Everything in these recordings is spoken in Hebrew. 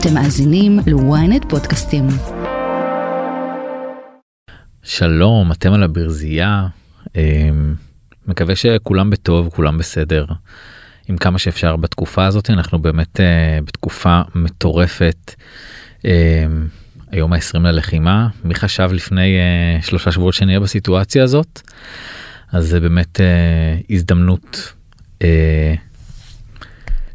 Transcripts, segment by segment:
אתם מאזינים ל-ynet פודקאסטים. שלום, אתם על הברזייה. אמ, מקווה שכולם בטוב, כולם בסדר. עם כמה שאפשר בתקופה הזאת, אנחנו באמת אה, בתקופה מטורפת. אמ, היום ה-20 ללחימה, מי חשב לפני אה, שלושה שבועות שנהיה בסיטואציה הזאת? אז זה באמת אה, הזדמנות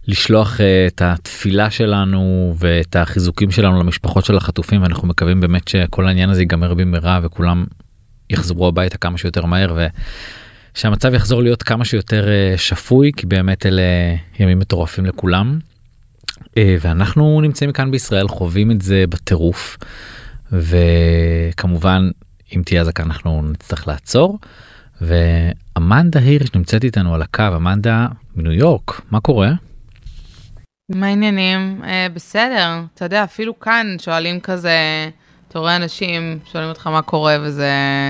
לשלוח את התפילה שלנו ואת החיזוקים שלנו למשפחות של החטופים ואנחנו מקווים באמת שכל העניין הזה ייגמר במהרה וכולם יחזרו הביתה כמה שיותר מהר ושהמצב יחזור להיות כמה שיותר שפוי כי באמת אלה ימים מטורפים לכולם. ואנחנו נמצאים כאן בישראל חווים את זה בטירוף וכמובן אם תהיה אזעקה אנחנו נצטרך לעצור. ואמנדה הירש נמצאת איתנו על הקו אמנדה מניו יורק מה קורה? מה העניינים? אה, בסדר, אתה יודע, אפילו כאן שואלים כזה, אתה רואה אנשים, שואלים אותך מה קורה, וזו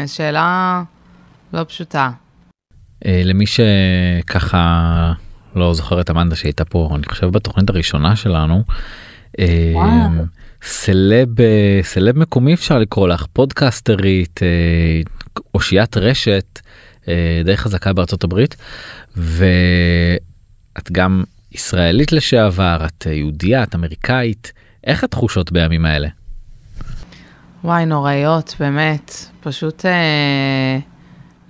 שאלה לא פשוטה. אה, למי שככה לא זוכר את אמנדה שהייתה פה, אני חושב בתוכנית הראשונה שלנו, אה, סלב, סלב מקומי אפשר לקרוא לך, פודקאסטרית, אה, אושיית רשת אה, די חזקה בארצות הברית, ואת גם ישראלית לשעבר, את יהודייה, את אמריקאית, איך התחושות בימים האלה? וואי, נוראיות, באמת. פשוט אה,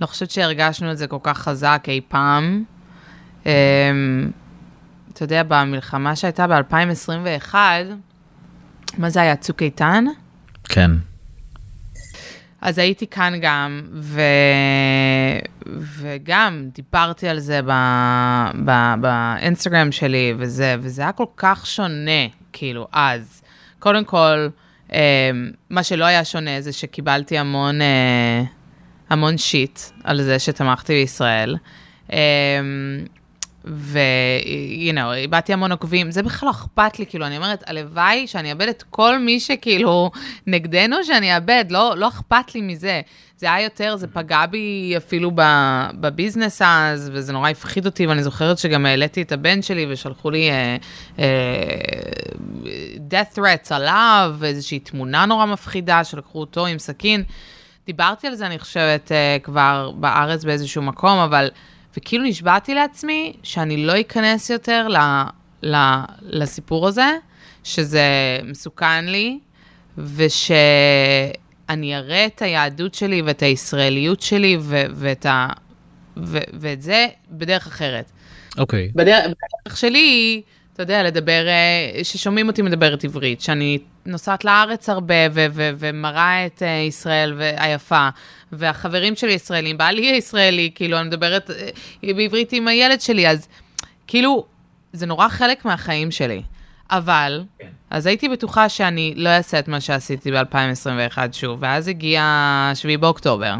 לא חושבת שהרגשנו את זה כל כך חזק אי פעם. אה, אתה יודע, במלחמה שהייתה ב-2021, מה זה היה, צוק איתן? כן. אז הייתי כאן גם, ו... וגם דיברתי על זה באינסטגרם שלי, וזה, וזה היה כל כך שונה, כאילו, אז. קודם כל, אה, מה שלא היה שונה זה שקיבלתי המון, אה, המון שיט על זה שתמכתי בישראל. אה, ו-you know, איבדתי המון עוקבים, זה בכלל לא אכפת לי, כאילו, אני אומרת, הלוואי שאני אאבד את כל מי שכאילו נגדנו, שאני אאבד, לא, לא אכפת לי מזה. זה היה יותר, זה פגע בי אפילו בביזנס אז, וזה נורא הפחיד אותי, ואני זוכרת שגם העליתי את הבן שלי ושלחו לי uh, uh, death threats עליו, איזושהי תמונה נורא מפחידה, שלקחו אותו עם סכין. דיברתי על זה, אני חושבת, uh, כבר בארץ באיזשהו מקום, אבל... וכאילו נשבעתי לעצמי שאני לא אכנס יותר ל, ל, לסיפור הזה, שזה מסוכן לי, ושאני אראה את היהדות שלי ואת הישראליות שלי ו, ואת, ה, ו, ואת זה בדרך אחרת. אוקיי. Okay. בדרך, בדרך שלי אתה יודע, לדבר, אה, ששומעים אותי מדברת עברית, שאני נוסעת לארץ הרבה ו- ו- ומראה את uh, ישראל היפה, והחברים שלי ישראלים, בעלי ישראלי, כאילו, אני מדברת uh, בעברית עם הילד שלי, אז כאילו, זה נורא חלק מהחיים שלי. אבל, כן. אז הייתי בטוחה שאני לא אעשה את מה שעשיתי ב-2021 שוב, ואז הגיע 7 באוקטובר.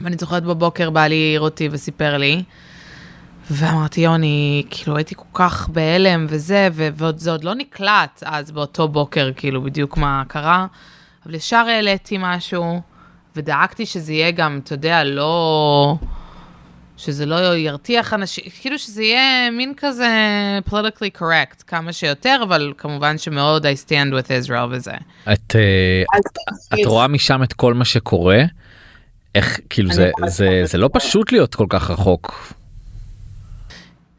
ואני זוכרת בבוקר, בעלי העיר אותי וסיפר לי, ואמרתי, יוני, כאילו הייתי כל כך בהלם וזה, וזה עוד לא נקלט אז באותו בוקר, כאילו בדיוק מה קרה, אבל ישר העליתי משהו, ודאגתי שזה יהיה גם, אתה יודע, לא... שזה לא ירתיח אנשים, כאילו שזה יהיה מין כזה politically correct כמה שיותר, אבל כמובן שמאוד I stand with Israel וזה. את, uh, את רואה משם את כל מה שקורה? איך, כאילו זה, זה, זה לא פשוט להיות כל כך רחוק.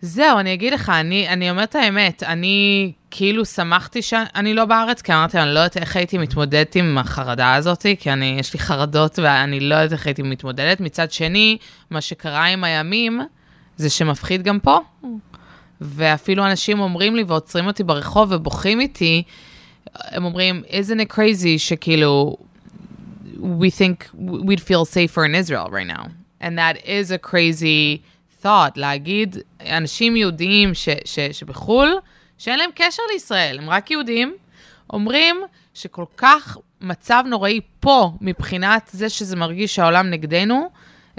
זהו, אני אגיד לך, אני, אני אומרת האמת, אני כאילו שמחתי שאני לא בארץ, כי אמרתי, אני לא יודעת איך הייתי מתמודדת עם החרדה הזאת, כי אני, יש לי חרדות ואני לא יודעת איך הייתי מתמודדת. מצד שני, מה שקרה עם הימים, זה שמפחיד גם פה. ואפילו אנשים אומרים לי ועוצרים אותי ברחוב ובוכים איתי, הם אומרים, isn't it crazy שכאילו, we think we'd feel safer in Israel right now. And that is a crazy... thought, להגיד אנשים יהודים ש, ש, שבחו"ל, שאין להם קשר לישראל, הם רק יהודים, אומרים שכל כך מצב נוראי פה, מבחינת זה שזה מרגיש שהעולם נגדנו,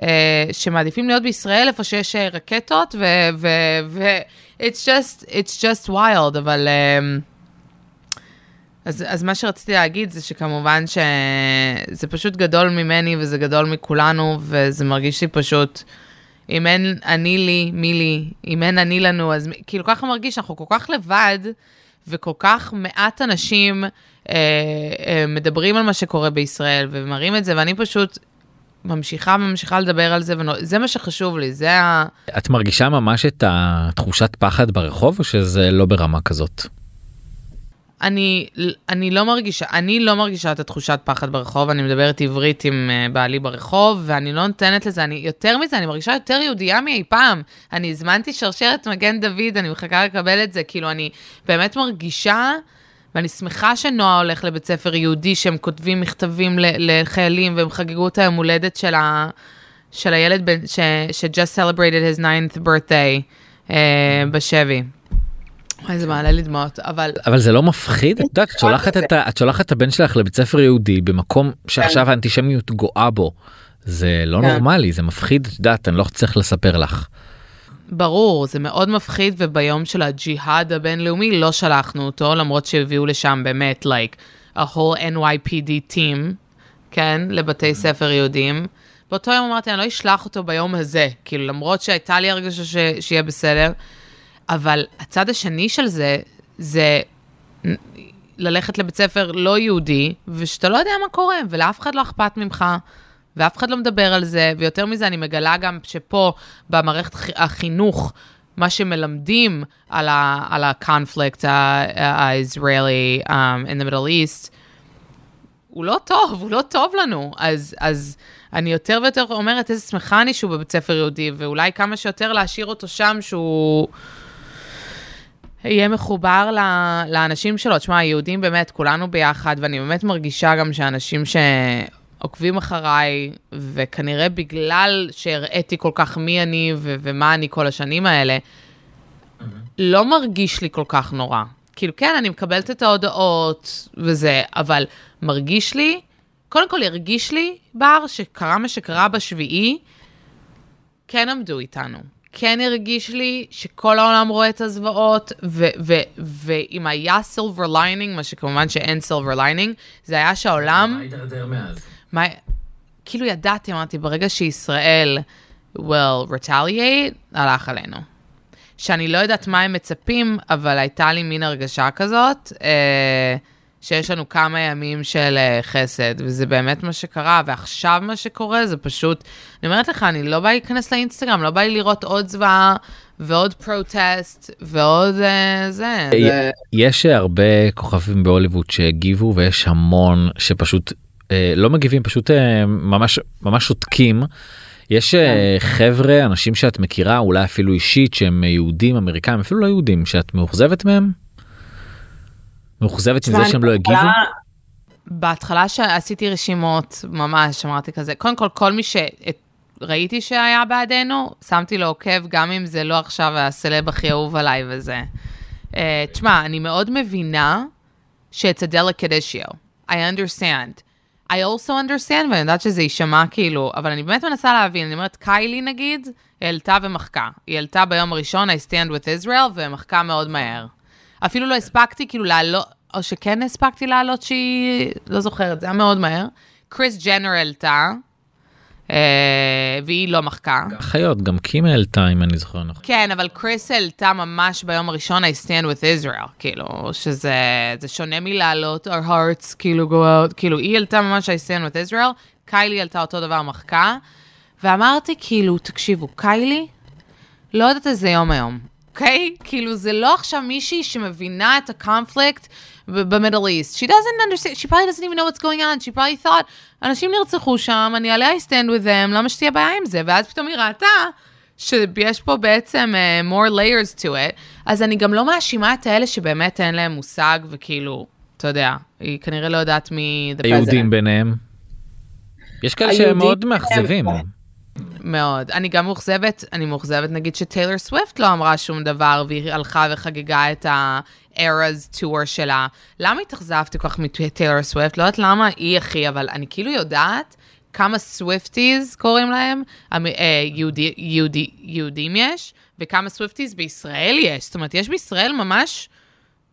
אה, שמעדיפים להיות בישראל איפה שיש אה, רקטות, ו... ו, ו it's just, it's just wild, אבל... אה, אז, אז מה שרציתי להגיד זה שכמובן שזה פשוט גדול ממני וזה גדול מכולנו, וזה מרגיש לי פשוט... אם אין אני לי, מי לי, אם אין אני לנו, אז כאילו ככה מרגיש, אנחנו כל כך לבד, וכל כך מעט אנשים אה, אה, מדברים על מה שקורה בישראל ומראים את זה, ואני פשוט ממשיכה וממשיכה לדבר על זה, וזה מה שחשוב לי, זה ה... את מרגישה ממש את התחושת פחד ברחוב, או שזה לא ברמה כזאת? אני, אני לא מרגישה, אני לא מרגישה את התחושת פחד ברחוב, אני מדברת עברית עם uh, בעלי ברחוב, ואני לא נותנת לזה, אני, יותר מזה, אני מרגישה יותר יהודייה מאי פעם. אני הזמנתי שרשרת מגן דוד, אני מחכה לקבל את זה, כאילו, אני באמת מרגישה, ואני שמחה שנועה הולך לבית ספר יהודי, שהם כותבים מכתבים לחיילים, והם חגגו את היום הולדת של, ה, של הילד ש-just celebrated his 9th birthday uh, בשבי. וואי, זה מעלה לי דמעות, אבל... אבל זה לא מפחיד? את יודעת, את שולחת את, הבן שלך לבית ספר יהודי במקום שעכשיו כן. האנטישמיות גואה בו. זה לא כן. נורמלי, זה מפחיד, את יודעת, אני לא צריך לספר לך. ברור, זה מאוד מפחיד, וביום של הג'יהאד הבינלאומי לא שלחנו אותו, למרות שהביאו לשם באמת, like, a whole NYPD team, כן, לבתי ספר יהודים. באותו יום אמרתי, אני לא אשלח אותו ביום הזה, כאילו, למרות שהייתה לי הרגשה ש... שיהיה בסדר. אבל הצד השני של זה, זה ללכת לבית ספר לא יהודי, ושאתה לא יודע מה קורה, ולאף אחד לא אכפת ממך, ואף אחד לא מדבר על זה, ויותר מזה, אני מגלה גם שפה, במערכת החינוך, מה שמלמדים על ה-conflict הישראלי um, in the Middle East, הוא לא טוב, הוא לא טוב לנו. אז, אז אני יותר ויותר אומרת, איזה שמחה אני שהוא בבית ספר יהודי, ואולי כמה שיותר להשאיר אותו שם שהוא... יהיה מחובר לאנשים שלו. תשמע, היהודים באמת, כולנו ביחד, ואני באמת מרגישה גם שאנשים שעוקבים אחריי, וכנראה בגלל שהראיתי כל כך מי אני ו- ומה אני כל השנים האלה, mm-hmm. לא מרגיש לי כל כך נורא. כאילו, כן, אני מקבלת את ההודעות וזה, אבל מרגיש לי, קודם כל הרגיש לי, בר, שקרה מה שקרה בשביעי, כן עמדו איתנו. כן הרגיש לי שכל העולם רואה את הזוועות, ואם היה silver lining, מה שכמובן שאין silver lining, זה היה שהעולם... מה הידרדר מאז? מה... כאילו ידעתי, אמרתי, ברגע שישראל will retaliate, הלך עלינו. שאני לא יודעת מה הם מצפים, אבל הייתה לי מין הרגשה כזאת. אה, שיש לנו כמה ימים של uh, חסד, וזה באמת מה שקרה, ועכשיו מה שקורה זה פשוט, אני אומרת לך, אני לא באה להיכנס לאינסטגרם, לא באה לי לראות עוד זוועה ועוד פרוטסט ועוד uh, זה. יש הרבה כוכבים בהוליווד שהגיבו, ויש המון שפשוט uh, לא מגיבים, פשוט uh, ממש ממש שותקים. יש כן. חבר'ה, אנשים שאת מכירה, אולי אפילו אישית, שהם יהודים, אמריקאים, אפילו לא יהודים, שאת מאוכזבת מהם? מאוכזבת עם זה שהם לא הגיבו? בהתחלה שעשיתי רשימות, ממש אמרתי כזה, קודם כל, כל מי שראיתי שהיה בעדנו, שמתי לו עוקב, גם אם זה לא עכשיו הסלב הכי אהוב עליי וזה. Uh, תשמע, אני מאוד מבינה ש-it's a delicate issue. I understand. I also understand, ואני יודעת שזה יישמע כאילו, אבל אני באמת מנסה להבין, אני אומרת, קיילי נגיד, העלתה ומחקה. היא העלתה ביום הראשון, I stand with Israel, ומחקה מאוד מהר. אפילו לא הספקתי כאילו לעלות, או שכן הספקתי לעלות שהיא, לא זוכרת, זה היה מאוד מהר. קריס ג'נר העלתה, אה, והיא לא מחקה. אחיות, גם קים העלתה, אם אני זוכר נכון. כן, אבל קריס העלתה ממש ביום הראשון, I stand with Israel, כאילו, שזה שונה מלעלות, our hearts, כאילו, go out, כאילו, היא העלתה ממש I stand with Israel, קיילי העלתה אותו דבר מחקה, ואמרתי, כאילו, תקשיבו, קיילי, לא יודעת איזה יום היום. אוקיי? Okay? כאילו, זה לא עכשיו מישהי שמבינה את הקונפליקט במידל איסט. She doesn't understand, she probably doesn't even know what's going on, she probably thought, אנשים נרצחו שם, אני אעלה I stand with them, למה שתהיה בעיה עם זה? ואז פתאום היא ראתה שיש פה בעצם uh, more layers to it, אז אני גם לא מאשימה את האלה שבאמת אין להם מושג, וכאילו, אתה יודע, היא כנראה לא יודעת מי... היהודים ביניהם. יש כאלה שהם מאוד מאכזבים. מאוד. אני גם מאוכזבת, אני מאוכזבת נגיד שטיילר סוויפט לא אמרה שום דבר, והיא הלכה וחגגה את ה-Eras Tour שלה. למה התאכזבתי כל כך מטיילר סוויפט? לא יודעת למה היא הכי, אבל אני כאילו יודעת כמה Swifties קוראים להם, אה, יהודי, יהודי, יהודים יש, וכמה Swifties בישראל יש. זאת אומרת, יש בישראל ממש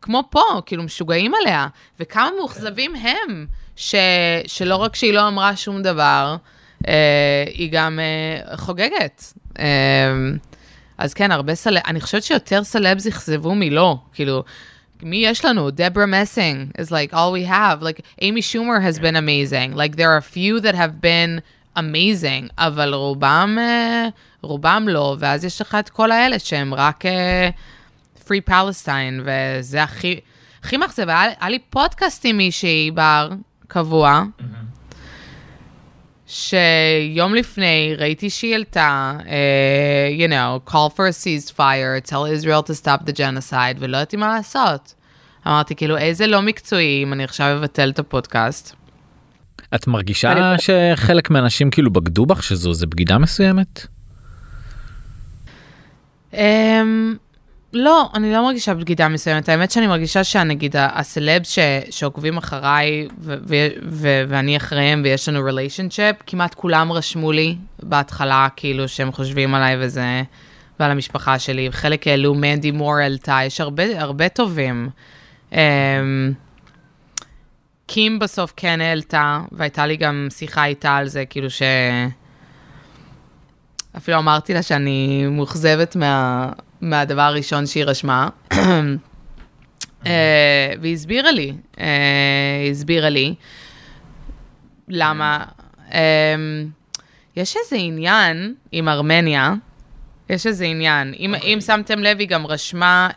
כמו פה, כאילו משוגעים עליה, וכמה מאוכזבים הם, שלא רק שהיא לא אמרה שום דבר, אה, היא גם אה, חוגגת. אה, אז כן, הרבה סלב, אני חושבת שיותר סלבס אכזבו מלא, כאילו, מי יש לנו? Debra Messing is like all we have. Like, Amy Schumer has been amazing. Like, there are a few that have been amazing, אבל רובם, אה, רובם לא, ואז יש לך את כל האלה שהם רק אה, Free Palestine, וזה הכי, הכי מאכזב. היה, לי פודקאסט עם מישהי בר, קבוע, שיום לפני ראיתי שהיא העלתה, uh, you know, call for a ceasefire, tell Israel to stop the genocide, ולא ידעתי מה לעשות. אמרתי, כאילו, איזה לא מקצועי אם אני עכשיו אבטל את הפודקאסט. את מרגישה שחלק מהאנשים כאילו בגדו בך שזו זה בגידה מסוימת? Um, לא, אני לא מרגישה בגידה מסוימת. האמת שאני מרגישה שנגיד הסלבס ש, שעוקבים אחריי ו- ו- ו- ואני אחריהם ויש לנו ריליישנשיפ, כמעט כולם רשמו לי בהתחלה כאילו שהם חושבים עליי וזה, ועל המשפחה שלי. חלק העלו, מנדי מור העלתה, יש הרבה, הרבה טובים. Um, קים בסוף כן העלתה, והייתה לי גם שיחה איתה על זה, כאילו ש... אפילו אמרתי לה שאני מאוכזבת מה, מהדבר הראשון שהיא רשמה. אה, והיא הסבירה לי, אה, היא הסבירה לי למה. אה, יש איזה עניין עם ארמניה, יש איזה עניין. אם, אוקיי. אם שמתם לב, היא גם רשמה,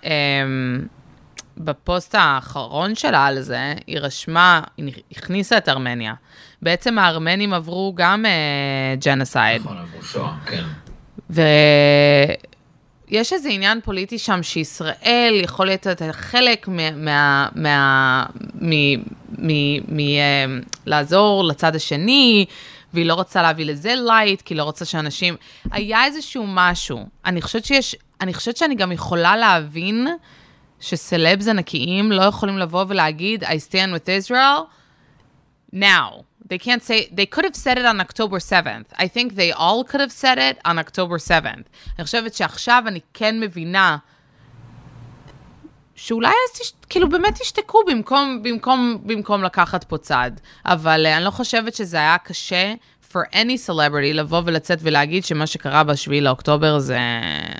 בפוסט האחרון שלה על זה, היא רשמה, היא הכניסה את ארמניה. בעצם הארמנים עברו גם genocide. נכון, עברו שואה, כן. ויש איזה עניין פוליטי שם שישראל יכול להיות חלק מה... מה, מה מ, מ, מ, מ, לעזור לצד השני, והיא לא רוצה להביא לזה light, כי היא לא רוצה שאנשים... היה איזשהו משהו. אני חושבת שיש... אני חושבת שאני גם יכולה להבין שסלבס ענקיים לא יכולים לבוא ולהגיד, I stand with Israel now. They can't say, they could have said it on October 7th. I think they all could have said it on October 7th. אני חושבת שעכשיו אני כן מבינה שאולי אז תש... כאילו באמת תשתקו במקום, במקום, במקום לקחת פה צד. אבל uh, אני לא חושבת שזה היה קשה for any celebrity לבוא ולצאת ולהגיד שמה שקרה ב-7 לאוקטובר זה...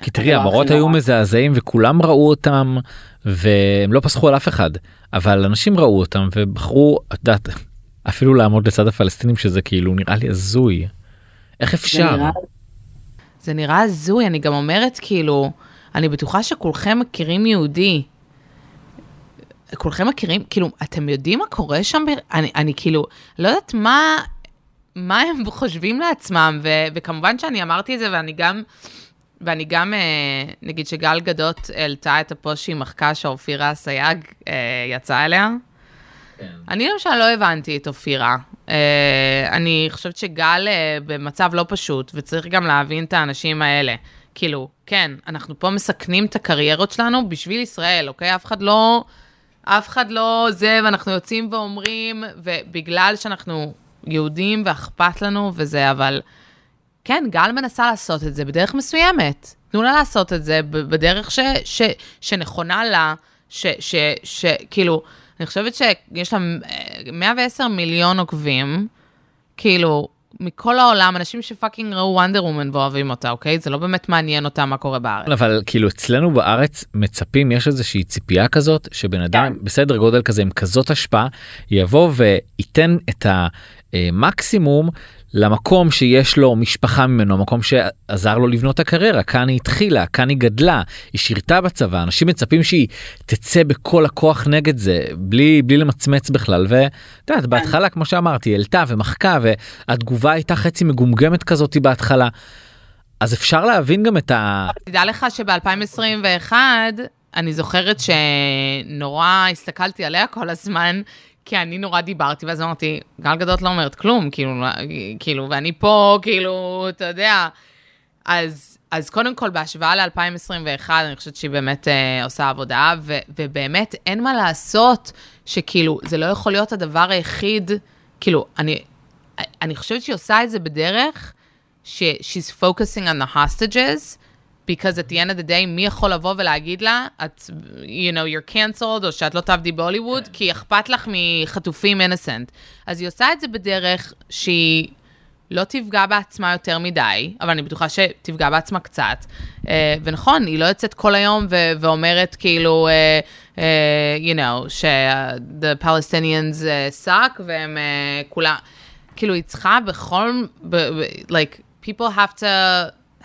כי תראי, המראות היו מזעזעים וכולם ראו אותם והם לא פסחו על אף אחד, אבל אנשים ראו אותם ובחרו, את יודעת, אפילו לעמוד לצד הפלסטינים שזה כאילו נראה לי הזוי. איך אפשר? זה נראה הזוי, אני גם אומרת כאילו, אני בטוחה שכולכם מכירים יהודי. כולכם מכירים, כאילו, אתם יודעים מה קורה שם? אני, אני כאילו, לא יודעת מה, מה הם חושבים לעצמם, ו, וכמובן שאני אמרתי את זה, ואני גם, ואני גם, אה, נגיד שגל גדות העלתה את הפוסט שהיא מחקה שאופירה אסייג אה, יצאה אליה. כן. אני למשל לא הבנתי את אופירה. Uh, אני חושבת שגל uh, במצב לא פשוט, וצריך גם להבין את האנשים האלה. כאילו, כן, אנחנו פה מסכנים את הקריירות שלנו בשביל ישראל, אוקיי? אף אחד לא... אף אחד לא זה, ואנחנו יוצאים ואומרים, ובגלל שאנחנו יהודים ואכפת לנו וזה, אבל כן, גל מנסה לעשות את זה בדרך מסוימת. תנו לה לעשות את זה בדרך ש, ש, שנכונה לה, שכאילו, אני חושבת שיש לה 110 מיליון עוקבים, כאילו, מכל העולם, אנשים שפאקינג ראו וונדר וומן ואוהבים אותה, אוקיי? זה לא באמת מעניין אותם מה קורה בארץ. אבל כאילו אצלנו בארץ מצפים, יש איזושהי ציפייה כזאת, שבן אדם כן. בסדר גודל כזה עם כזאת השפעה, יבוא וייתן את המקסימום למקום שיש לו משפחה ממנו, מקום שעזר לו לבנות את הקריירה, כאן היא התחילה, כאן היא גדלה, היא שירתה בצבא, אנשים מצפים שהיא תצא בכל הכוח נגד זה, בלי, בלי למצמץ בכלל, ואת יודעת, בהתחלה, כמו שאמרתי, העלתה ומחקה, והתגובה הייתה חצי מגומגמת כזאת בהתחלה. אז אפשר להבין גם את ה... תדע לך שב-2021, אני זוכרת שנורא הסתכלתי עליה כל הזמן, כי אני נורא דיברתי, ואז אמרתי, גל גדות לא אומרת כלום, כאילו, כאילו, ואני פה, כאילו, אתה יודע. אז, אז קודם כל, בהשוואה ל-2021, אני חושבת שהיא באמת אה, עושה עבודה, ו, ובאמת אין מה לעשות, שכאילו, זה לא יכול להיות הדבר היחיד, כאילו, אני, אני חושבת שהיא עושה את זה בדרך, ש- she's focusing on the hostages, because at the end of the day, מי יכול לבוא ולהגיד לה, את, you know, you're cancelled, או שאת לא תעבדי בהוליווד, כי אכפת לך מחטופים innocent. אז היא עושה את זה בדרך שהיא לא תפגע בעצמה יותר מדי, אבל אני בטוחה שתפגע בעצמה קצת. אה, ונכון, היא לא יוצאת כל היום ו- ואומרת כאילו, אה, אה, you know, ש-the Palestinians אה, suck, והם אה, כולם, כאילו, היא צריכה בכל, ב- ב- like, people have to,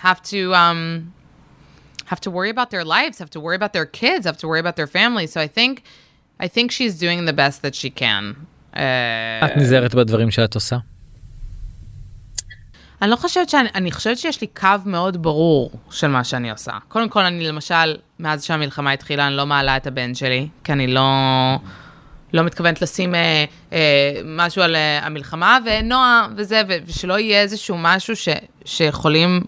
have to, um, have to worry about their lives, have to worry about their kids, have to worry about their family. So I think, I think she's doing the best that she can. אה, את נזהרת בדברים שאת עושה? אני לא חושבת שאני, אני חושבת שיש לי קו מאוד ברור של מה שאני עושה. קודם כל, אני למשל, מאז שהמלחמה התחילה, אני לא מעלה את הבן שלי, כי אני לא, לא מתכוונת לשים אה, אה, משהו על אה, המלחמה, ונועה וזה, ושלא יהיה איזשהו משהו ש, שיכולים...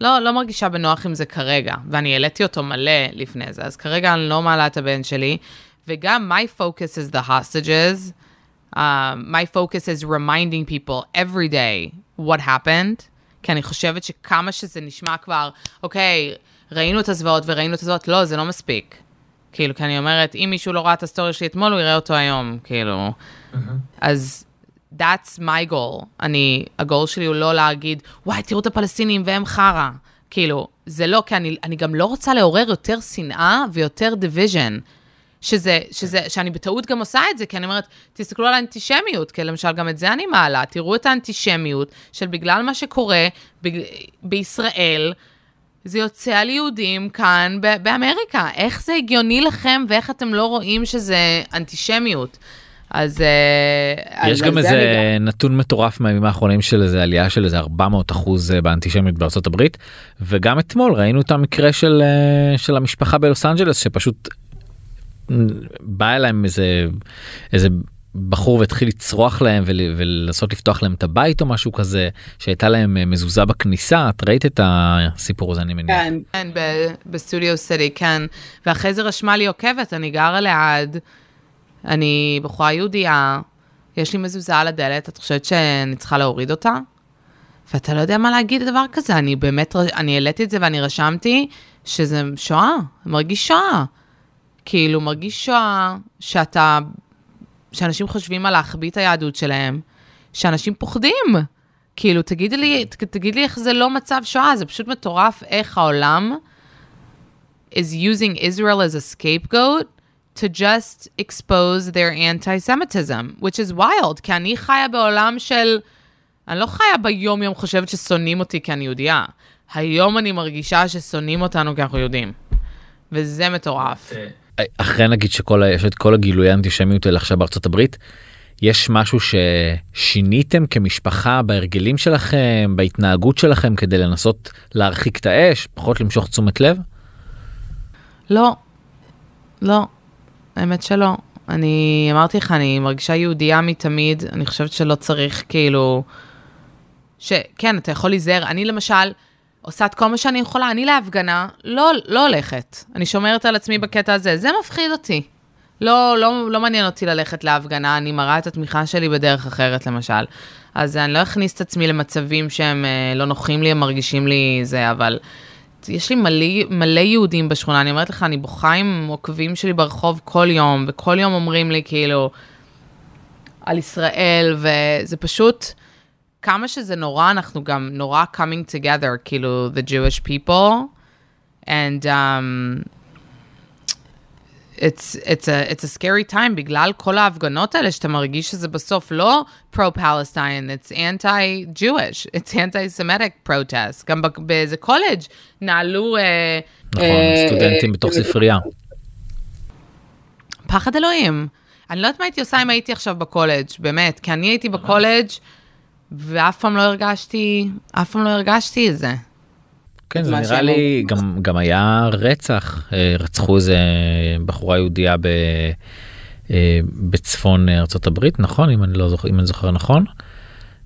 לא, לא מרגישה בנוח עם זה כרגע, ואני העליתי אותו מלא לפני זה, אז כרגע אני לא מעלה את הבן שלי, וגם my focus is the hostages. Um, my focus is reminding people every day what happened, כי אני חושבת שכמה שזה נשמע כבר, אוקיי, ראינו את הזוועות וראינו את הזוועות, לא, זה לא מספיק. כאילו, כי אני אומרת, אם מישהו לא ראה את הסטורי שלי אתמול, הוא יראה אותו היום, כאילו. אז that's my goal. אני, הגול שלי הוא לא להגיד, וואי, תראו את הפלסטינים והם חרא. כאילו, זה לא, כי אני, אני גם לא רוצה לעורר יותר שנאה ויותר division. שזה, שזה, שאני בטעות גם עושה את זה, כי אני אומרת, תסתכלו על האנטישמיות, כי למשל גם את זה אני מעלה, תראו את האנטישמיות של בגלל מה שקורה ב, בישראל, זה יוצא על יהודים כאן ב- באמריקה. איך זה הגיוני לכם ואיך אתם לא רואים שזה אנטישמיות? אז... אה, יש אז גם על זה איזה נתון מטורף מהימים האחרונים של איזה עלייה של איזה 400 אחוז אה, באנטישמיות בארצות הברית וגם אתמול ראינו את המקרה של אה, של המשפחה בלוס אנג'לס שפשוט בא אליהם איזה איזה בחור והתחיל לצרוח להם ול, ולנסות לפתוח להם את הבית או משהו כזה שהייתה להם מזוזה בכניסה את ראית את הסיפור הזה אני מניח. כן, כן, בסטודיו סיטי, כן. ואחרי זה רשמה לי עוקבת, אני גרה ליד, אני בחורה יהודייה, יש לי מזוזה על הדלת, את חושבת שאני צריכה להוריד אותה? ואתה לא יודע מה להגיד לדבר כזה, אני באמת, אני העליתי את זה ואני רשמתי שזה שואה, מרגיש שואה. כאילו, מרגיש שואה שאתה, שאנשים חושבים על להחביא את היהדות שלהם, שאנשים פוחדים. כאילו, תגידי לי, תגיד לי איך זה לא מצב שואה, זה פשוט מטורף איך העולם is using Israel as a scapegoat to just expose their anti-Semitism, which is wild, כי אני חיה בעולם של... אני לא חיה ביום-יום חושבת ששונאים אותי כי אני יהודייה. היום אני מרגישה ששונאים אותנו כי אנחנו יהודים. וזה מטורף. אחרי נגיד שכל יש את כל הגילויי האנטישמיות האלה עכשיו בארצות הברית. יש משהו ששיניתם כמשפחה בהרגלים שלכם בהתנהגות שלכם כדי לנסות להרחיק את האש פחות למשוך תשומת לב. לא, לא, האמת שלא. אני אמרתי לך, אני מרגישה יהודייה מתמיד, אני חושבת שלא צריך כאילו... שכן, אתה יכול להיזהר. אני למשל עושה את כל מה שאני יכולה, אני להפגנה לא, לא הולכת. אני שומרת על עצמי בקטע הזה, זה מפחיד אותי. לא, לא, לא מעניין אותי ללכת להפגנה, אני מראה את התמיכה שלי בדרך אחרת למשל. אז אני לא אכניס את עצמי למצבים שהם אה, לא נוחים לי, הם מרגישים לי זה, אבל יש לי מלא, מלא יהודים בשכונה, אני אומרת לך, אני בוכה עם עוקבים שלי ברחוב כל יום, וכל יום אומרים לי כאילו על ישראל, וזה פשוט, כמה שזה נורא, אנחנו גם נורא coming together, כאילו, the Jewish people, and um, it's, it's, a, it's a scary time בגלל כל ההפגנות האלה שאתה מרגיש שזה בסוף לא pro-Palestine, it's anti-Jewish, it's anti-Semitic protest. גם באיזה קולג' נעלו אה, נכון אה, סטודנטים אה, בתוך ספרייה. פחד אלוהים. אני לא יודעת מה הייתי עושה אם הייתי עכשיו בקולג', באמת, כי אני הייתי בקולג' ואף פעם לא הרגשתי, אף פעם לא הרגשתי את זה. כן זה נראה לי גם גם היה רצח אה, רצחו איזה בחורה יהודייה ב, אה, בצפון ארצות הברית נכון אם אני לא זוכר אם אני זוכר נכון.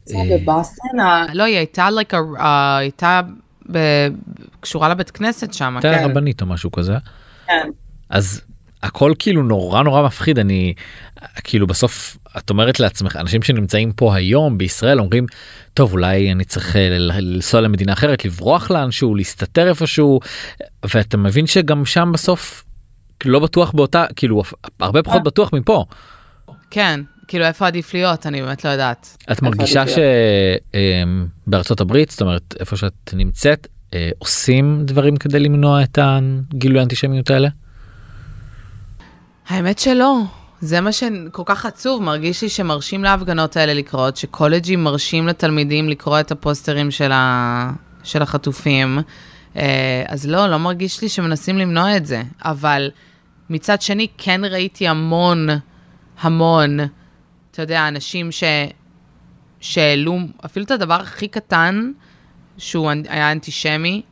זה בבוסטון, ה- לא, היא הייתה, like a, uh, הייתה ב- קשורה לבית כנסת שם, הייתה כן. רבנית או משהו כזה. כן. אז הכל כאילו נורא נורא מפחיד אני כאילו בסוף את אומרת לעצמך אנשים שנמצאים פה היום בישראל אומרים טוב אולי אני צריך אה, לנסוע למדינה אחרת לברוח לאנשהו להסתתר איפשהו ואתה מבין שגם שם בסוף לא בטוח באותה כאילו הרבה פחות אה. בטוח מפה. כן, כאילו, איפה עדיף להיות? אני באמת לא יודעת. את מרגישה שבארצות הברית, זאת אומרת, איפה שאת נמצאת, אה, עושים דברים כדי למנוע את הגילוי האנטישמיות האלה? האמת שלא. זה מה שכל כך עצוב, מרגיש לי שמרשים להפגנות האלה לקרות, שקולג'ים מרשים לתלמידים לקרוא את הפוסטרים של, ה... של החטופים. אה, אז לא, לא מרגיש לי שמנסים למנוע את זה. אבל מצד שני, כן ראיתי המון, המון, אתה יודע, אנשים ש... שהעלו אפילו את הדבר הכי קטן, שהוא היה אנטישמי,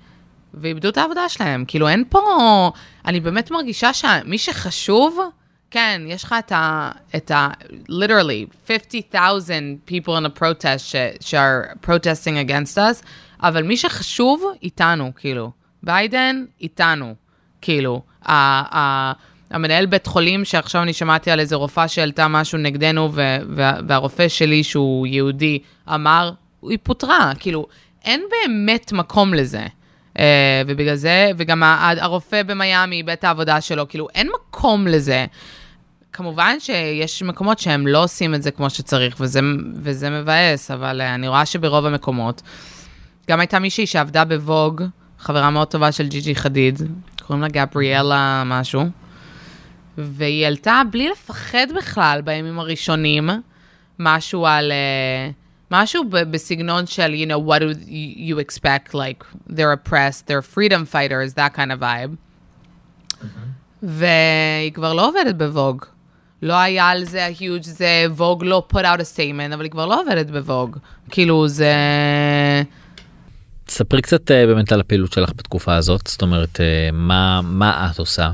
ואיבדו את העבודה שלהם. כאילו, אין פה... אני באמת מרגישה שמי שחשוב, כן, יש לך את ה... את ה... literally, 50,000 people in a protest ש... ש-are protesting against us, אבל מי שחשוב, איתנו, כאילו. ביידן, איתנו. כאילו, ה... ה... המנהל בית חולים, שעכשיו אני שמעתי על איזה רופאה שהעלתה משהו נגדנו, ו- וה- והרופא שלי, שהוא יהודי, אמר, היא פוטרה. כאילו, אין באמת מקום לזה. Uh, ובגלל זה, וגם הרופא במיאמי איבד את העבודה שלו, כאילו, אין מקום לזה. כמובן שיש מקומות שהם לא עושים את זה כמו שצריך, וזה, וזה מבאס, אבל uh, אני רואה שברוב המקומות. גם הייתה מישהי שעבדה בווג, חברה מאוד טובה של ג'י ג'י חדיד, קוראים לה גבריאלה משהו, והיא העלתה בלי לפחד בכלל בימים הראשונים, משהו על... Uh, משהו בסגנון של, you know, what do you expect, like, they're oppressed, they're freedom fighters, that kind of vibe. והיא כבר לא עובדת בווג. לא היה על זה ה-huge, זה ווג לא put out a statement, אבל היא כבר לא עובדת בווג. כאילו, זה... ספרי קצת אה, באמת על הפעילות שלך בתקופה הזאת, זאת אומרת, אה, מה, מה את עושה?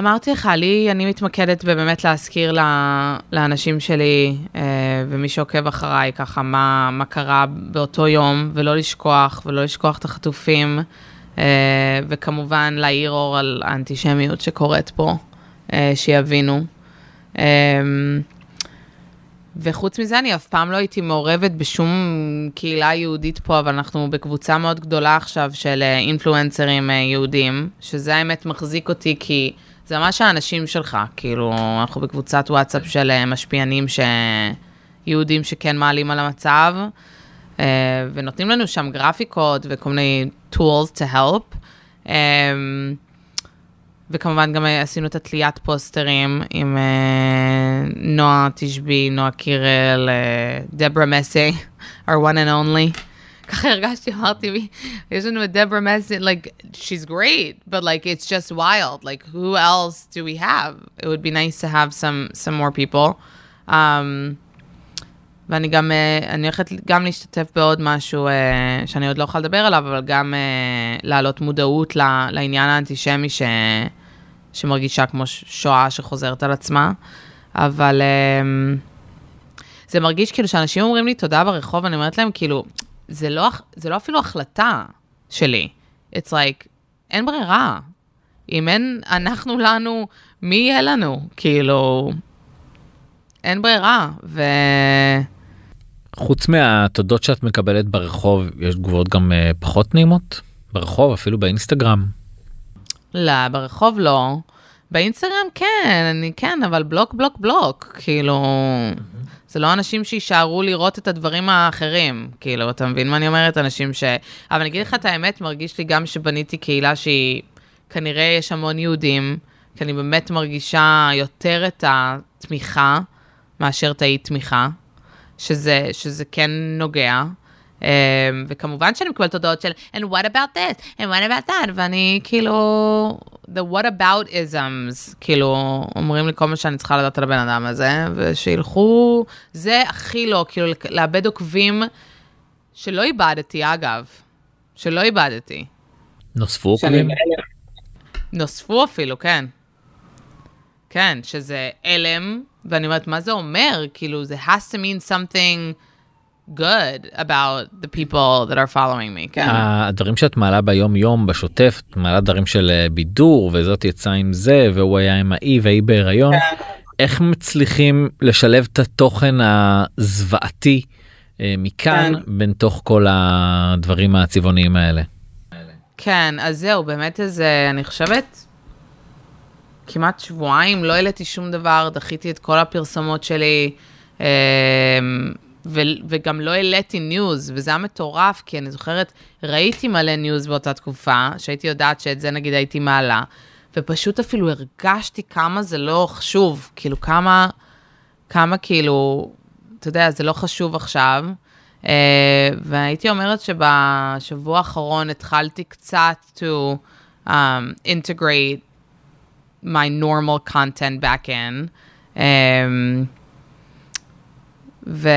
אמרתי לך, לי, אני מתמקדת בבאמת להזכיר ל- לאנשים שלי, אה, ומי שעוקב אחריי, ככה, מה, מה קרה באותו יום, ולא לשכוח, ולא לשכוח את החטופים, אה, וכמובן להעיר אור על האנטישמיות שקורית פה, אה, שיבינו. אה, וחוץ מזה, אני אף פעם לא הייתי מעורבת בשום קהילה יהודית פה, אבל אנחנו בקבוצה מאוד גדולה עכשיו של אה, אינפלואנסרים אה, יהודים, שזה האמת מחזיק אותי, כי זה ממש האנשים שלך, כאילו, אנחנו בקבוצת וואטסאפ של אה, משפיענים ש... יהודים שכן מעלים על המצב, אה, ונותנים לנו שם גרפיקות וכל מיני tools to help. אה, וכמובן גם עשינו את התליית פוסטרים עם נועה תשבי, נועה קירל, דברה מסי, our one and only. ככה הרגשתי, אמרתי יש לנו את דברה מסי, like, she's great, but like, it's just wild. Like, who else do we have? It would be nice to have some, some more people. Um, ואני גם, אה, אני הולכת גם להשתתף בעוד משהו אה, שאני עוד לא יכולה לדבר עליו, אבל גם אה, להעלות מודעות ל- לעניין האנטישמי ש, שמרגישה כמו שואה שחוזרת על עצמה. אבל אה, זה מרגיש כאילו שאנשים אומרים לי תודה ברחוב, אני אומרת להם כאילו, זה לא, זה לא אפילו החלטה שלי. It's like, אין ברירה. אם אין אנחנו לנו, מי יהיה לנו? כאילו, אין ברירה. ו... חוץ מהתודות שאת מקבלת ברחוב, יש תגובות גם אה, פחות נעימות? ברחוב, אפילו באינסטגרם. לא, ברחוב לא. באינסטגרם כן, אני כן, אבל בלוק, בלוק, בלוק. כאילו, זה לא אנשים שיישארו לראות את הדברים האחרים. כאילו, אתה מבין מה אני אומרת? אנשים ש... אבל אני אגיד לך את האמת, מרגיש לי גם שבניתי קהילה שהיא, כנראה יש המון יהודים, כי אני באמת מרגישה יותר את התמיכה מאשר את האי-תמיכה, שזה, שזה כן נוגע. Um, וכמובן שאני מקבלת הודעות של, and what about this, and what about that, ואני כאילו, the what about isms, כאילו, אומרים לי כל מה שאני צריכה לדעת על הבן אדם הזה, ושילכו, זה הכי לא, כאילו, לאבד עוקבים שלא איבדתי, אגב, שלא איבדתי. נוספו עוקבים? נוספו אפילו, כן. כן, שזה הלם, ואני אומרת, מה זה אומר? כאילו, זה has to mean something good about the people that are following me, כן. הדברים שאת מעלה ביום יום בשוטף, את מעלה דברים של אה, בידור וזאת יצאה עם זה והוא היה עם האי והיא בהיריון. איך מצליחים לשלב את התוכן הזוועתי אה, מכאן כן. בין תוך כל הדברים הצבעוניים האלה? כן, אז זהו, באמת איזה, אני חושבת, כמעט שבועיים לא העליתי שום דבר, דחיתי את כל הפרסומות שלי, אה, ו- וגם לא העליתי news, וזה היה מטורף, כי אני זוכרת, ראיתי מלא news באותה תקופה, שהייתי יודעת שאת זה נגיד הייתי מעלה, ופשוט אפילו הרגשתי כמה זה לא חשוב, כאילו כמה, כמה כאילו, אתה יודע, זה לא חשוב עכשיו. Uh, והייתי אומרת שבשבוע האחרון התחלתי קצת to um, integrate my normal content back in. Um, ו,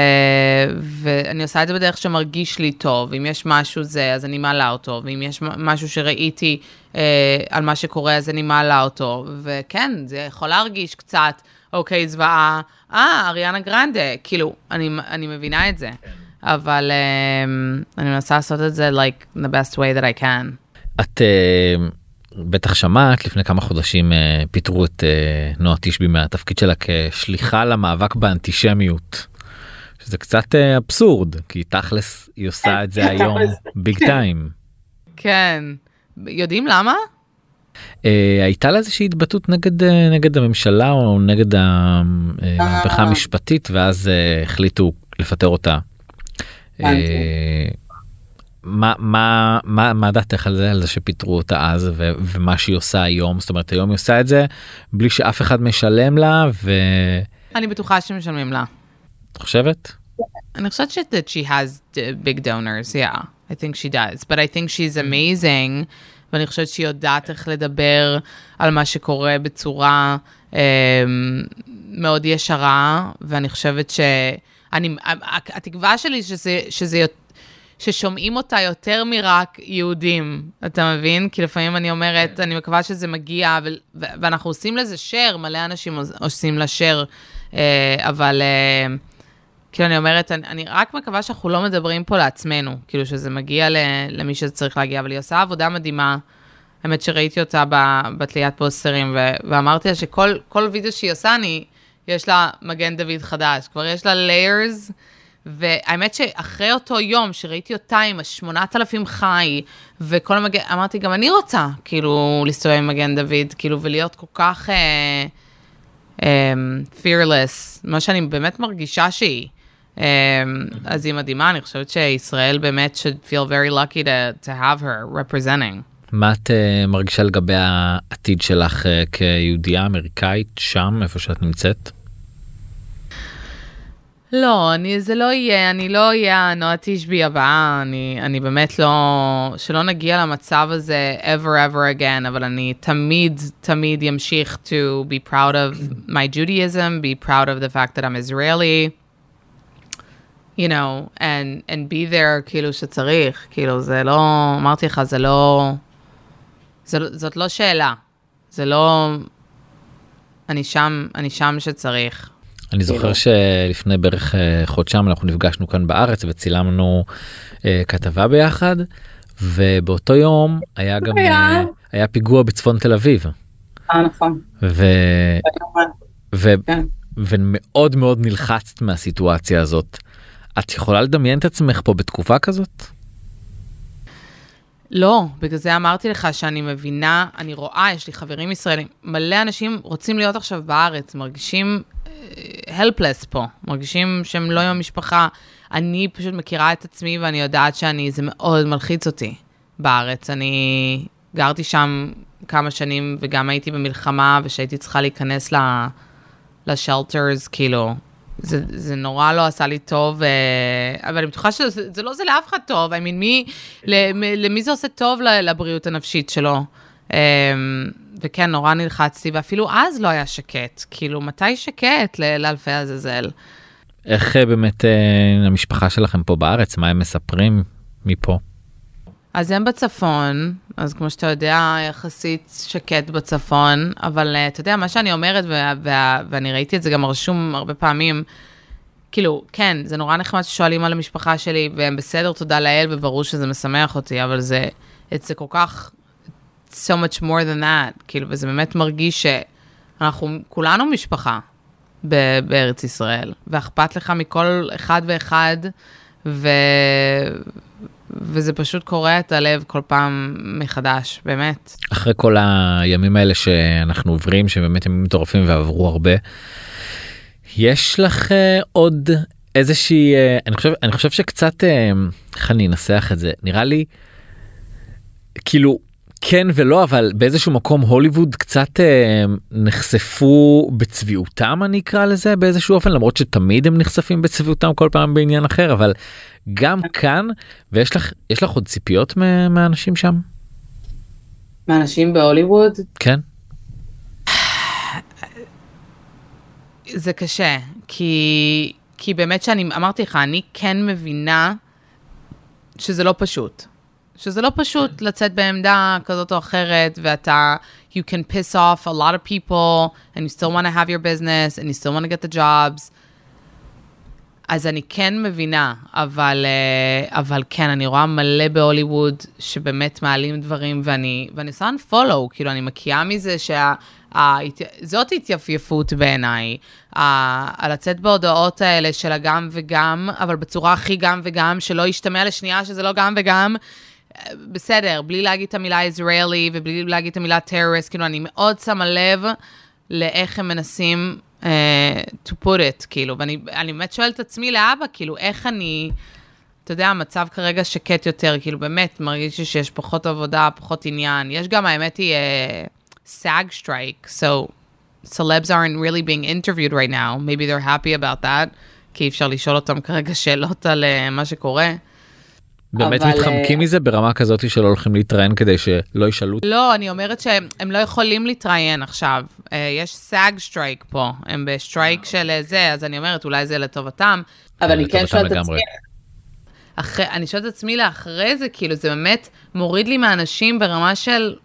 ואני עושה את זה בדרך שמרגיש לי טוב, אם יש משהו זה, אז אני מעלה אותו, ואם יש משהו שראיתי אה, על מה שקורה, אז אני מעלה אותו, וכן, זה יכול להרגיש קצת, אוקיי, זוועה, אה, אריאנה גרנדה, כאילו, אני, אני מבינה את זה, אבל אה, אני מנסה לעשות את זה, like, the best way that I can. את אה, בטח שמעת לפני כמה חודשים אה, פיטרו את אה, נועה תשבי מהתפקיד שלה כשליחה למאבק באנטישמיות. שזה קצת אה, אבסורד כי תכלס היא עושה את זה היום ביג טיים. כן, יודעים למה? אה, הייתה לה איזושהי התבטאות נגד אה, נגד הממשלה או נגד המהפכה. המשפטית ואז החליטו לפטר אותה. מה מה מה מה דעתך על זה על זה שפיטרו אותה אז ו- ומה שהיא עושה היום זאת אומרת היום היא עושה את זה בלי שאף אחד משלם לה ואת אני בטוחה שמשלמים לה. חושבת? אני חושבת ש- that she has big donors, yeah, I think she does, but I think she's amazing, ואני חושבת שהיא יודעת איך לדבר על מה שקורה בצורה um, מאוד ישרה, ואני חושבת ש... אני, התקווה שלי שזה, שזה, ששומעים אותה יותר מרק יהודים, אתה מבין? כי לפעמים אני אומרת, אני מקווה שזה מגיע, ו- ו- ואנחנו עושים לזה share, מלא אנשים עוש- עושים לה share, אה, אבל... אה, כאילו, אני אומרת, אני, אני רק מקווה שאנחנו לא מדברים פה לעצמנו, כאילו שזה מגיע ל, למי שזה צריך להגיע, אבל היא עושה עבודה מדהימה. האמת שראיתי אותה בתליית פוסטרים, ו- ואמרתי לה שכל כל וידאו שהיא עושה, אני, יש לה מגן דוד חדש, כבר יש לה layers, והאמת שאחרי אותו יום שראיתי אותה עם ה-8,000 חי, וכל המגן, אמרתי, גם אני רוצה, כאילו, להסתובב עם מגן דוד, כאילו, ולהיות כל כך... אה, um, fearless, מה שאני באמת מרגישה שהיא. Um, אז היא מדהימה, אני חושבת שישראל באמת should feel very lucky to, to have her representing. מה את uh, מרגישה לגבי העתיד שלך uh, כיהודייה אמריקאית שם איפה שאת נמצאת. לא, אני, זה לא יהיה, אני לא אהיה הנועה תשבי הבאה, אני, אני באמת לא, שלא נגיע למצב הזה ever ever again, אבל אני תמיד, תמיד ימשיך to be proud of my Judaism, be proud of the fact that I'm Israeli, you know, and, and be there כאילו שצריך, כאילו זה לא, אמרתי לך, זה לא, זה, לא- זאת לא שאלה, זה לא, אני שם, אני שם שצריך. אני זוכר שלפני בערך אה, חודשיים אנחנו נפגשנו כאן בארץ וצילמנו אה, כתבה ביחד ובאותו יום היה גם היה. אה, היה פיגוע בצפון תל אביב אה, נכון. ו, כמובן. ו, כן. ומאוד מאוד נלחצת מהסיטואציה הזאת. את יכולה לדמיין את עצמך פה בתקופה כזאת? לא, בגלל זה אמרתי לך שאני מבינה, אני רואה, יש לי חברים ישראלים, מלא אנשים רוצים להיות עכשיו בארץ, מרגישים אה, helpless פה, מרגישים שהם לא עם המשפחה. אני פשוט מכירה את עצמי ואני יודעת שאני, זה מאוד מלחיץ אותי בארץ. אני גרתי שם כמה שנים וגם הייתי במלחמה ושהייתי צריכה להיכנס. לשלטרס, כאילו, זה, זה נורא לא עשה לי טוב, אה, אבל אני בטוחה שזה זה לא עושה לאף אחד טוב, I mean, מי, למ- למי זה עושה טוב לבריאות הנפשית שלו? אה, וכן, נורא נלחצתי, ואפילו אז לא היה שקט, כאילו, מתי שקט לאלפי עזאזל? איך אה, באמת המשפחה שלכם פה בארץ מה הם מספרים מפה? אז הם בצפון, אז כמו שאתה יודע, יחסית שקט בצפון, אבל uh, אתה יודע, מה שאני אומרת, וה, וה, ואני ראיתי את זה גם רשום הרבה פעמים, כאילו, כן, זה נורא נחמד ששואלים על המשפחה שלי, והם בסדר, תודה לאל, וברור שזה משמח אותי, אבל זה, זה כל כך, so much more than that, כאילו, וזה באמת מרגיש שאנחנו כולנו משפחה ב- בארץ ישראל, ואכפת לך מכל אחד ואחד, ו... וזה פשוט קורע את הלב כל פעם מחדש, באמת. אחרי כל הימים האלה שאנחנו עוברים, שבאמת ימים מטורפים ועברו הרבה, יש לך אה, עוד איזושהי, אה, אני חושב, אני חושב שקצת, אה, איך אני אנסח את זה, נראה לי, כאילו, כן ולא, אבל באיזשהו מקום הוליווד קצת אה, נחשפו בצביעותם, אני אקרא לזה, באיזשהו אופן, למרות שתמיד הם נחשפים בצביעותם כל פעם בעניין אחר, אבל גם כאן, ויש לך, יש לך עוד ציפיות מה- מהאנשים שם? מאנשים בהוליווד? כן? זה קשה, כי, כי באמת שאני, אמרתי לך, אני כן מבינה שזה לא פשוט. שזה לא פשוט לצאת בעמדה כזאת או אחרת, ואתה, you can piss off a lot of people, and you still want to have your business, and you still want to get the jobs. אז אני כן מבינה, אבל, אה, אבל כן, אני רואה מלא בהוליווד שבאמת מעלים דברים, ואני, ואני עושה unfollow, כאילו, אני מקיאה מזה שה... ה- זאת התייפייפות בעיניי, הלצאת בהודעות האלה של הגם וגם, אבל בצורה הכי גם וגם, שלא ישתמע לשנייה שזה לא גם וגם. בסדר, בלי להגיד את המילה Israeli ובלי להגיד את המילה terrorist, כאילו, אני מאוד שמה לב לאיך הם מנסים uh, to put it, כאילו, ואני אני באמת שואלת את עצמי לאבא, כאילו, איך אני, אתה יודע, המצב כרגע שקט יותר, כאילו, באמת, מרגיש לי שיש פחות עבודה, פחות עניין. יש גם, האמת היא, uh, SAG strike, so celebs aren't really being interviewed right now, maybe they're happy about that, כי אי אפשר לשאול אותם כרגע שאלות על uh, מה שקורה. באמת אבל, מתחמקים אה, מזה ברמה כזאת שלא הולכים להתראיין כדי שלא ישאלו לא, אני אומרת שהם הם לא יכולים להתראיין עכשיו. Uh, יש SAG strike פה, הם ב strike של אה, זה, אז אני אומרת, אולי זה לטובתם. אבל אני כן שואלת את. עצמי, אחרי, אני שואלת את עצמי לאחרי זה, כאילו, זה באמת מוריד לי מהאנשים ברמה של...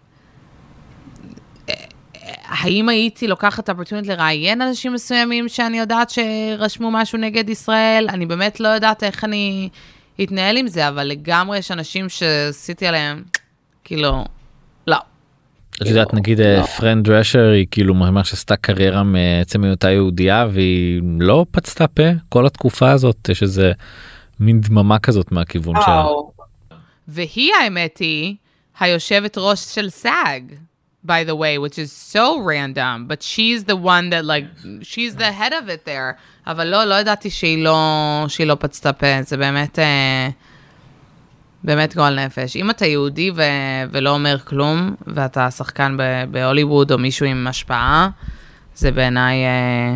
אה, אה, האם הייתי לוקחת האפורטונית לראיין אנשים מסוימים שאני יודעת שרשמו משהו נגד ישראל? אני באמת לא יודעת איך אני אתנהל עם זה, אבל לגמרי יש אנשים שעשיתי עליהם, כאילו, לא. את יודעת נגיד לא. פרנד דרשר היא כאילו ממש עשתה קריירה מעצם היותה יהודייה והיא לא פצתה פה כל התקופה הזאת יש איזה מין דממה כזאת מהכיוון שלה. והיא, האמת היא, היושבת ראש של SAG, by the way, which is so random, but she's the one that like, she's the head of it there. אבל לא, לא ידעתי שהיא לא, שהיא לא פצתה פה, זה באמת, אה, באמת גועל נפש. אם אתה יהודי ו, ולא אומר כלום, ואתה שחקן בהוליווד או מישהו עם השפעה, זה בעיניי אה,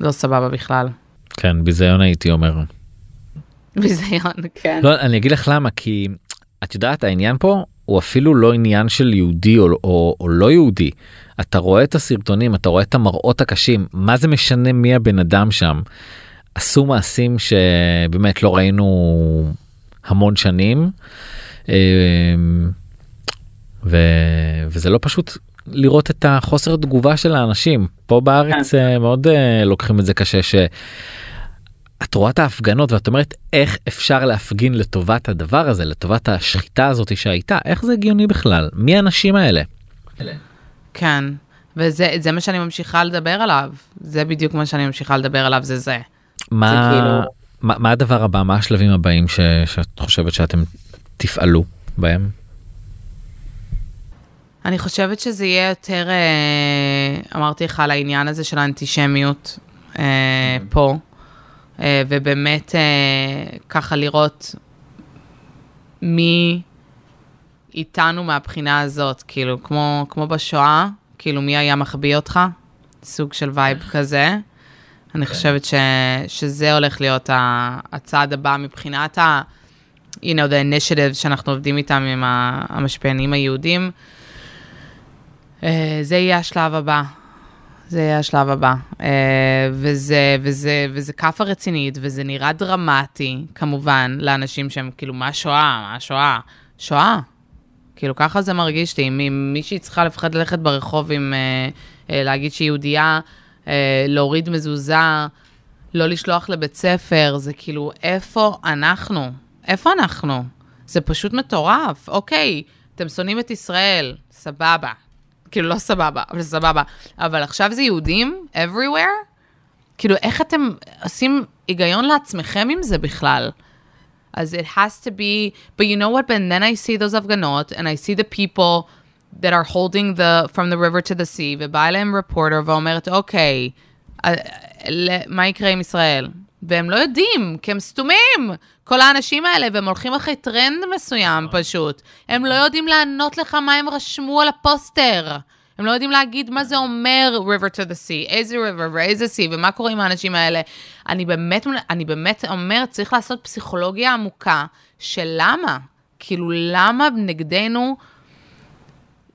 לא סבבה בכלל. כן ביזיון הייתי אומר. ביזיון. כן. לא אני אגיד לך למה כי את יודעת העניין פה הוא אפילו לא עניין של יהודי או, או, או לא יהודי. אתה רואה את הסרטונים אתה רואה את המראות הקשים מה זה משנה מי הבן אדם שם. עשו מעשים שבאמת לא ראינו המון שנים. אמ, ו... וזה לא פשוט לראות את החוסר תגובה של האנשים פה בארץ אה, מאוד אה, לוקחים את זה קשה ש... את רואה את ההפגנות ואת אומרת איך אפשר להפגין לטובת הדבר הזה לטובת השחיטה הזאת שהייתה איך זה הגיוני בכלל מי האנשים האלה. כן, וזה זה מה שאני ממשיכה לדבר עליו. זה בדיוק מה שאני ממשיכה לדבר עליו, זה זה. מה, כאילו- מה, מה הדבר הבא מה השלבים הבאים ש, שאת חושבת שאתם תפעלו בהם. אני חושבת שזה יהיה יותר, אה, אמרתי לך על העניין הזה של האנטישמיות אה, פה, ובאמת אה, ככה לראות מי איתנו מהבחינה הזאת, כאילו, כמו, כמו בשואה, כאילו, מי היה מחביא אותך? סוג של וייב כזה. אני חושבת ש, שזה הולך להיות הצעד הבא מבחינת ה... you know, the initiatives שאנחנו עובדים איתם עם המשפיענים היהודים. אה, זה יהיה השלב הבא. זה יהיה השלב הבא. אה, וזה, וזה, וזה כאפה רצינית, וזה נראה דרמטי, כמובן, לאנשים שהם כאילו, מה שואה? מה שואה? שואה. כאילו, ככה זה מרגיש לי. מ- מישהי צריכה לפחד ללכת ברחוב עם... אה, אה, להגיד שהיא יהודייה, להוריד מזוזה, לא לשלוח לבית ספר, זה כאילו, איפה אנחנו? איפה אנחנו? זה פשוט מטורף. אוקיי, אתם שונאים את ישראל, סבבה. כאילו, לא סבבה, אבל סבבה. אבל עכשיו זה יהודים? everywhere? כאילו, איך אתם עושים היגיון לעצמכם עם זה בכלל? אז it has to be, but you know what, and then I see those הפגנות, and I see the people that are holding the, from the river to the sea, ובא אליהם רפורטר ואומרת, אוקיי, אה, ל- מה יקרה עם ישראל? והם לא יודעים, כי הם סתומים, כל האנשים האלה, והם הולכים אחרי טרנד מסוים פשוט. הם לא יודעים לענות לך מה הם רשמו על הפוסטר. הם לא יודעים להגיד מה זה אומר river to the sea, איזה river ואיזה sea, ומה קורה עם האנשים האלה. אני באמת, אני באמת אומרת, צריך לעשות פסיכולוגיה עמוקה של למה. כאילו, למה נגדנו,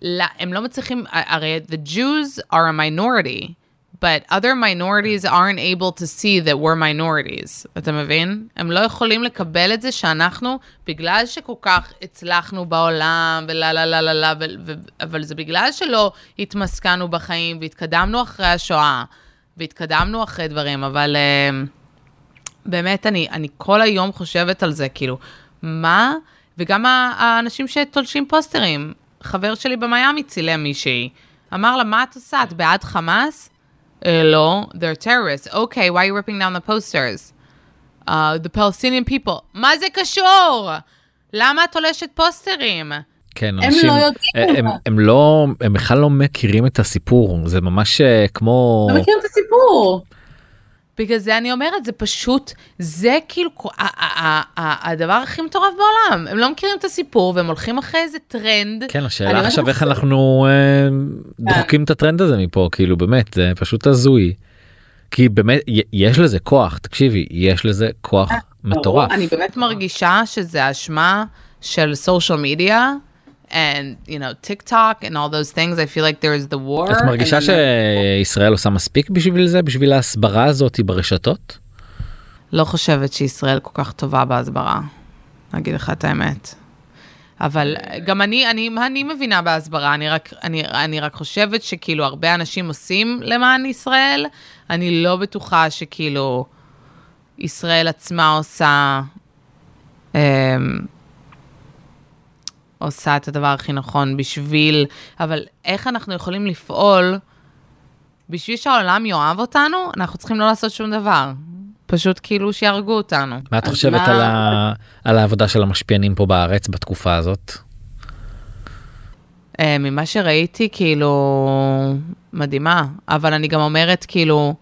לא, הם לא מצליחים, הרי the Jews are a minority, but other minorities aren't able to see that we're minorities. אתה מבין? הם לא יכולים לקבל את זה שאנחנו, בגלל שכל כך הצלחנו בעולם, ולה לה לה לה לה, אבל זה בגלל שלא התמסכנו בחיים והתקדמנו אחרי השואה, והתקדמנו אחרי דברים, אבל uh, באמת, אני, אני כל היום חושבת על זה, כאילו, מה? וגם האנשים שתולשים פוסטרים, חבר שלי במיאמי צילם מישהי, אמר לה, מה את עושה? את בעד חמאס? Uh, לא, they're terrorists. Okay, why are you ripping down the posters? Uh, the Palestinian people. מה זה קשור? למה את תולשת פוסטרים? כן, הם אנשים, לא יודעים. הם, הם לא, הם בכלל לא מכירים את הסיפור, זה ממש אה, כמו, לא מכיר את הסיפור. בגלל זה אני אומרת, זה פשוט, זה כאילו הדבר הכי מטורף בעולם. הם לא מכירים את הסיפור והם הולכים אחרי איזה טרנד. כן, השאלה אומרת עכשיו איך אנחנו אה, דוחקים את הטרנד הזה מפה, כאילו באמת, זה פשוט הזוי. כי באמת, יש לזה כוח, תקשיבי, יש לזה כוח מטורף. אני באמת מרגישה שזה אשמה של social media, and you know, TikTok and all those things, I feel like there is the war. את מרגישה and שישראל עושה מספיק בשביל זה, בשביל ההסברה הזאת ברשתות? לא חושבת שישראל כל כך טובה בהסברה, אגיד לך את האמת. אבל גם אני, אני, מה אני מבינה בהסברה? אני רק, אני, אני רק חושבת שכאילו הרבה אנשים עושים למען ישראל, אני לא בטוחה שכאילו ישראל עצמה עושה, אמ, עושה את הדבר הכי נכון בשביל, אבל איך אנחנו יכולים לפעול בשביל שהעולם יאהב אותנו, אנחנו צריכים לא לעשות שום דבר. פשוט כאילו שיהרגו אותנו. מה את חושבת מה- על, ה... על העבודה של המשפיענים פה בארץ בתקופה הזאת? אה, ממה שראיתי, כאילו, מדהימה. אבל אני גם אומרת, כאילו,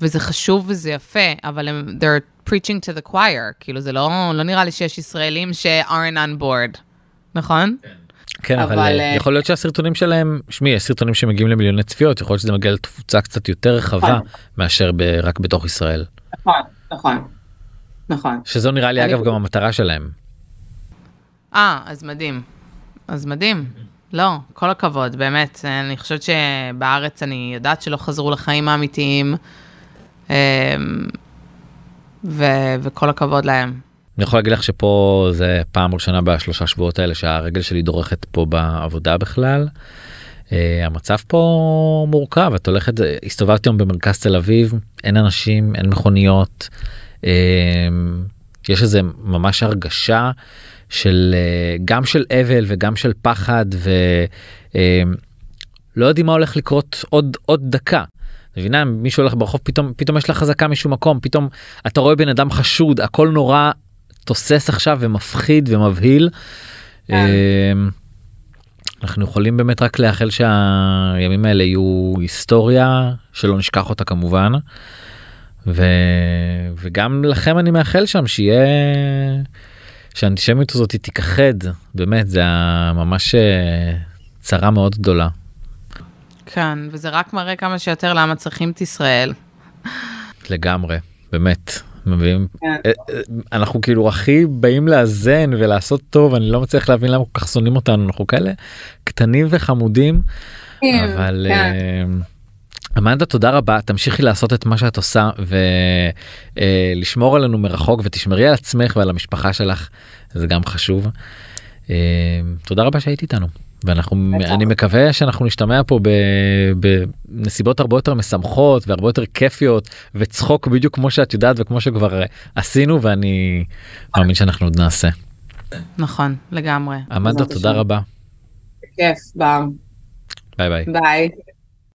וזה חשוב וזה יפה, אבל הם, they're preaching to the choir. כאילו, זה לא, לא נראה לי שיש ישראלים ש-aren't on board, נכון? כן, אבל, אבל, אה, יכול להיות שהסרטונים שלהם, שמי, יש סרטונים שמגיעים למיליוני צפיות, יכול להיות שזה מגיע לתפוצה קצת יותר רחבה נכון. מאשר ב... רק בתוך ישראל. נכון, נכון, נכון. שזו נראה לי אני- אגב גם המטרה שלהם. אה, אז מדהים. אז מדהים. לא, כל הכבוד, באמת. אני חושבת שבארץ אני יודעת שלא חזרו לחיים האמיתיים, אמ, ו- וכל הכבוד להם. אני יכול להגיד לך שפה זה פעם ראשונה בשלושה שבועות האלה שהרגל שלי דורכת פה בעבודה בכלל. Uh, המצב פה מורכב את הולכת הסתובבתי היום במרכז תל אביב אין אנשים אין מכוניות uh, יש איזה ממש הרגשה של uh, גם של אבל וגם של פחד ולא יודעים מה הולך לקרות עוד עוד דקה. מבינה מישהו הולך ברחוב פתאום פתאום יש לך חזקה משום מקום פתאום אתה רואה בן אדם חשוד הכל נורא תוסס עכשיו ומפחיד ומבהיל. כן. אמ, אנחנו יכולים באמת רק לאחל שהימים האלה יהיו היסטוריה שלא נשכח אותה כמובן. ו... וגם לכם אני מאחל שם שיהיה שהאנטישמיות הזאת תיכחד באמת זה ממש אה, צרה מאוד גדולה. כן, וזה רק מראה כמה שיותר למה צריכים את ישראל. לגמרי באמת מביאים כן. אה, אה, אנחנו כאילו הכי באים לאזן ולעשות טוב אני לא מצליח להבין למה כל כך שונאים אותנו אנחנו כאלה קטנים וחמודים אבל כן. אה, אמנדה תודה רבה תמשיכי לעשות את מה שאת עושה ולשמור עלינו מרחוק ותשמרי על עצמך ועל המשפחה שלך זה גם חשוב. תודה רבה שהיית איתנו ואנחנו. אני מקווה שאנחנו נשתמע פה ב- בנסיבות הרבה יותר משמחות והרבה יותר כיפיות וצחוק בדיוק כמו שאת יודעת וכמו שכבר עשינו ואני מאמין שאנחנו עוד נעשה. נכון, לגמרי. אמנדה תודה. רבה כיף, בר. ביי ביי. ביי.